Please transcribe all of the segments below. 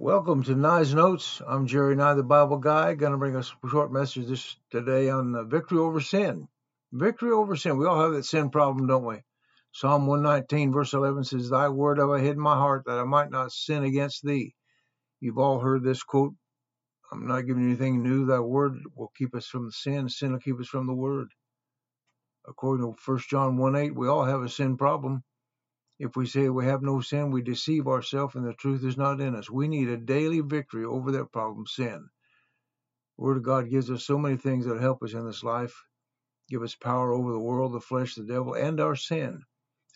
Welcome to Nye's Notes. I'm Jerry Nye, the Bible guy. Going to bring a short message this today on uh, victory over sin. Victory over sin. We all have that sin problem, don't we? Psalm 119, verse 11 says, Thy word have I hid in my heart that I might not sin against thee. You've all heard this quote. I'm not giving you anything new. Thy word will keep us from sin. Sin will keep us from the word. According to 1 John 1 8, we all have a sin problem. If we say we have no sin, we deceive ourselves and the truth is not in us. We need a daily victory over that problem, sin. The Word of God gives us so many things that help us in this life, give us power over the world, the flesh, the devil, and our sin.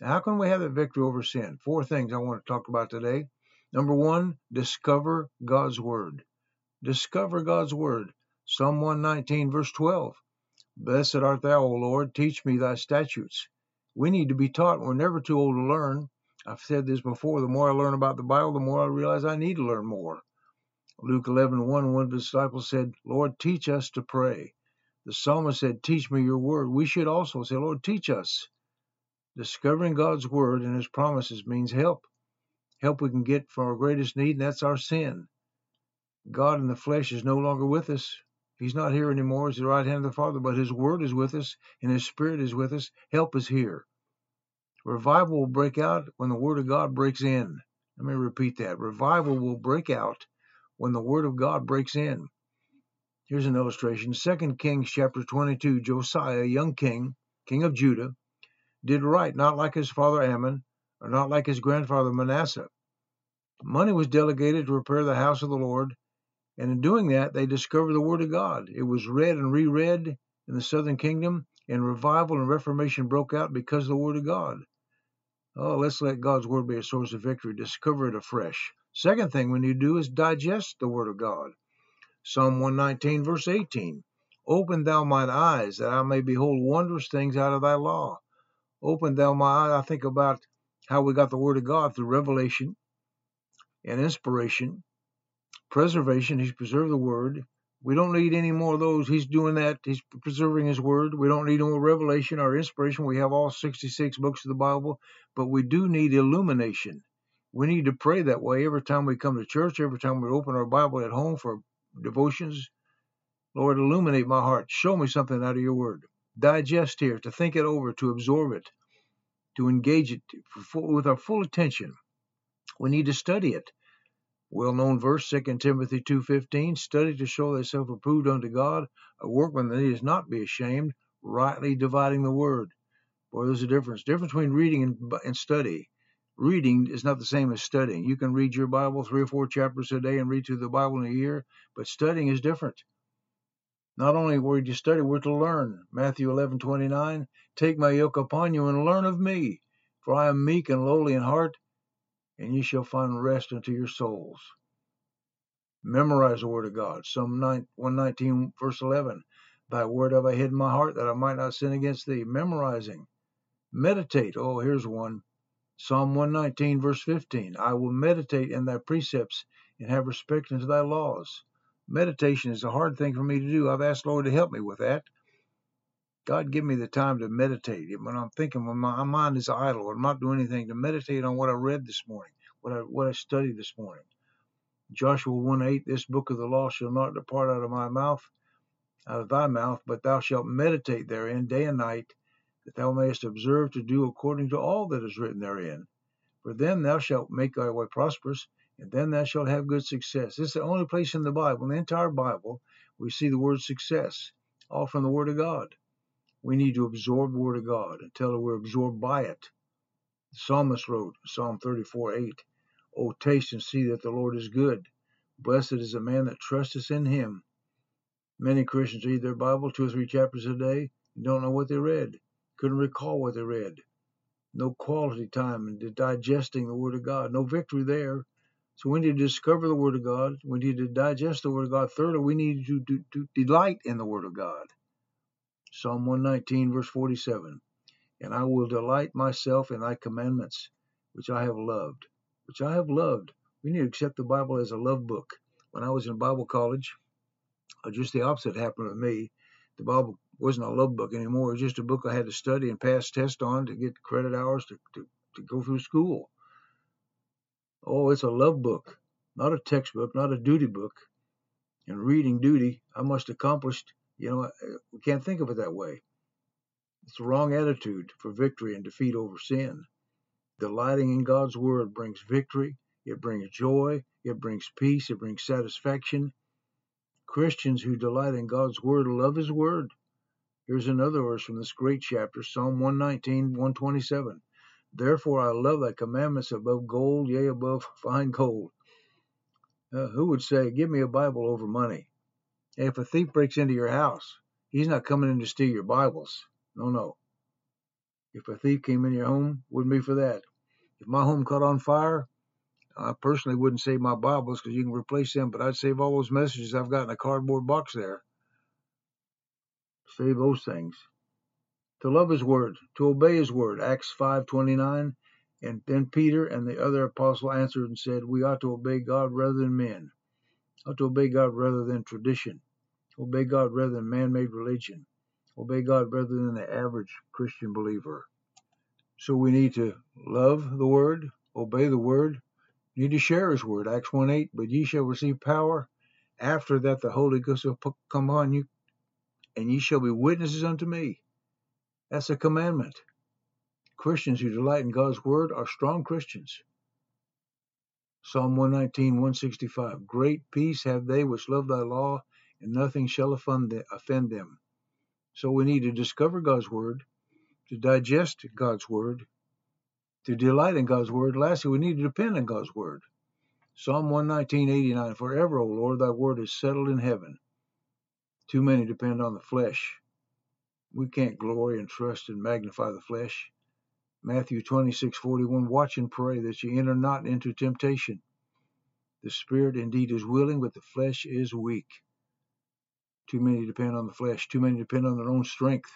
How can we have that victory over sin? Four things I want to talk about today. Number one, discover God's Word. Discover God's Word. Psalm 119, verse 12. Blessed art thou, O Lord, teach me thy statutes. We need to be taught. We're never too old to learn. I've said this before. The more I learn about the Bible, the more I realize I need to learn more. Luke 11, 1, one of the disciples said, Lord, teach us to pray. The psalmist said, Teach me your word. We should also say, Lord, teach us. Discovering God's word and his promises means help. Help we can get from our greatest need, and that's our sin. God in the flesh is no longer with us. He's not here anymore. He's the right hand of the Father, but His Word is with us and His Spirit is with us. Help is here. Revival will break out when the Word of God breaks in. Let me repeat that. Revival will break out when the Word of God breaks in. Here's an illustration. 2 Kings chapter 22. Josiah, young king, king of Judah, did right, not like his father Amon, or not like his grandfather Manasseh. Money was delegated to repair the house of the Lord, and in doing that, they discovered the Word of God. It was read and reread in the southern kingdom, and revival and reformation broke out because of the Word of God. Oh, let's let God's Word be a source of victory. Discover it afresh. Second thing we need to do is digest the Word of God. Psalm 119, verse 18. Open thou mine eyes, that I may behold wondrous things out of thy law. Open thou my eyes. I think about how we got the Word of God through revelation and inspiration preservation. He's preserved the word. We don't need any more of those. He's doing that. He's preserving his word. We don't need more revelation or inspiration. We have all 66 books of the Bible, but we do need illumination. We need to pray that way every time we come to church, every time we open our Bible at home for devotions. Lord, illuminate my heart. Show me something out of your word. Digest here, to think it over, to absorb it, to engage it with our full attention. We need to study it. Well-known verse, 2 Timothy 2.15, Study to show thyself approved unto God, a workman that is not be ashamed, rightly dividing the word. Boy, there's a difference. Difference between reading and, and study. Reading is not the same as studying. You can read your Bible three or four chapters a day and read through the Bible in a year, but studying is different. Not only were you study, we're to learn. Matthew 11:29, Take my yoke upon you and learn of me, for I am meek and lowly in heart, and ye shall find rest unto your souls. Memorize the word of God. Psalm 119, verse 11. Thy word have I hid in my heart that I might not sin against thee. Memorizing. Meditate. Oh, here's one. Psalm 119, verse 15. I will meditate in thy precepts and have respect unto thy laws. Meditation is a hard thing for me to do. I've asked Lord to help me with that. God, give me the time to meditate. When I'm thinking, when my mind is idle, I'm not doing anything, to meditate on what I read this morning, what I what I studied this morning. Joshua 1 8, this book of the law shall not depart out of my mouth, out of thy mouth, but thou shalt meditate therein day and night, that thou mayest observe to do according to all that is written therein. For then thou shalt make thy way prosperous, and then thou shalt have good success. This is the only place in the Bible, in the entire Bible, we see the word success, all from the Word of God. We need to absorb the Word of God until we're absorbed by it. The psalmist wrote, Psalm 34 8, O taste and see that the Lord is good. Blessed is the man that trusteth in him. Many Christians read their Bible two or three chapters a day and don't know what they read, couldn't recall what they read. No quality time in digesting the Word of God, no victory there. So we need to discover the Word of God. We need to digest the Word of God. Thirdly, we need to, to, to delight in the Word of God. Psalm 119, verse 47. And I will delight myself in thy commandments, which I have loved. Which I have loved. We need to accept the Bible as a love book. When I was in Bible college, uh, just the opposite happened with me. The Bible wasn't a love book anymore. It was just a book I had to study and pass tests on to get credit hours to, to, to go through school. Oh, it's a love book. not a textbook, not a duty book. And reading duty, I must accomplish. You know, we can't think of it that way. It's the wrong attitude for victory and defeat over sin. Delighting in God's word brings victory, it brings joy, it brings peace, it brings satisfaction. Christians who delight in God's word love his word. Here's another verse from this great chapter, Psalm 119, 127. Therefore I love thy commandments above gold, yea, above fine gold. Uh, who would say, Give me a Bible over money? If a thief breaks into your house, he's not coming in to steal your Bibles. No, no. If a thief came in your home, wouldn't be for that. If my home caught on fire, I personally wouldn't save my Bibles because you can replace them, but I'd save all those messages I've got in a cardboard box there. Save those things. To love His word, to obey His word. Acts five twenty nine. And then Peter and the other apostle answered and said, We ought to obey God rather than men. Ought to obey God rather than tradition. Obey God rather than man-made religion. Obey God rather than the average Christian believer. So we need to love the word, obey the word, need to share his word. Acts 1 8, but ye shall receive power. After that the Holy Ghost will come on you, and ye shall be witnesses unto me. That's a commandment. Christians who delight in God's word are strong Christians. Psalm 119, 165. Great peace have they which love thy law, and nothing shall offend them. So we need to discover God's word, to digest God's word, to delight in God's word. Lastly, we need to depend on God's word. Psalm 119, 89. Forever, O Lord, thy word is settled in heaven. Too many depend on the flesh. We can't glory and trust and magnify the flesh. Matthew 26:41 Watch and pray that ye enter not into temptation. The spirit indeed is willing, but the flesh is weak. Too many depend on the flesh. Too many depend on their own strength.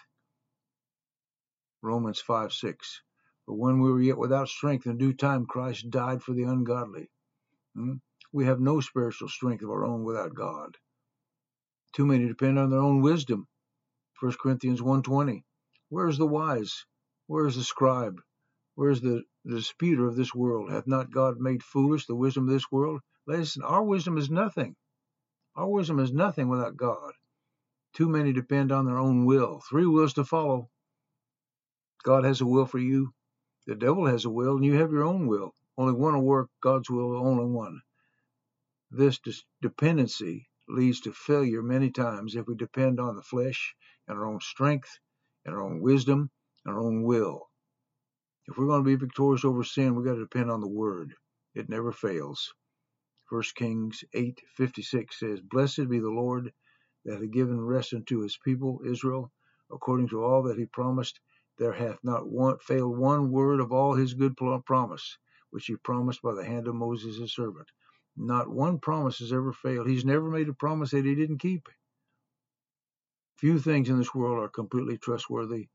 Romans 5:6 But when we were yet without strength, in due time Christ died for the ungodly. Hmm? We have no spiritual strength of our own without God. Too many depend on their own wisdom. 1 Corinthians 1:20 Where is the wise? Where is the scribe? Where is the, the disputer of this world? Hath not God made foolish the wisdom of this world? Listen, our wisdom is nothing. Our wisdom is nothing without God. Too many depend on their own will. Three wills to follow. God has a will for you. The devil has a will, and you have your own will. Only one will work. God's will, only one. This dependency leads to failure many times if we depend on the flesh and our own strength and our own wisdom our own will. If we're going to be victorious over sin, we've got to depend on the Word. It never fails. 1 Kings 8:56 says, Blessed be the Lord that hath given rest unto his people Israel, according to all that he promised. There hath not one, failed one word of all his good promise, which he promised by the hand of Moses his servant. Not one promise has ever failed. He's never made a promise that he didn't keep. Few things in this world are completely trustworthy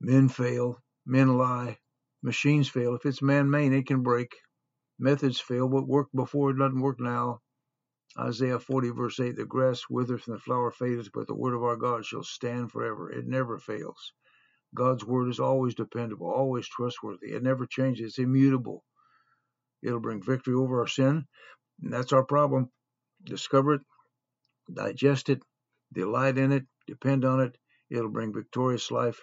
Men fail, men lie, machines fail. If it's man-made, it can break. Methods fail. What worked before doesn't work now. Isaiah 40 verse 8, the grass withereth and the flower fadeth, but the word of our God shall stand forever. It never fails. God's word is always dependable, always trustworthy. It never changes. It's immutable. It'll bring victory over our sin. And that's our problem. Discover it, digest it, delight in it, depend on it. It'll bring victorious life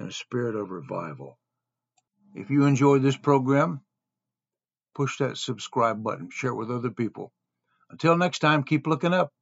in a spirit of revival. If you enjoyed this program, push that subscribe button, share it with other people. Until next time, keep looking up.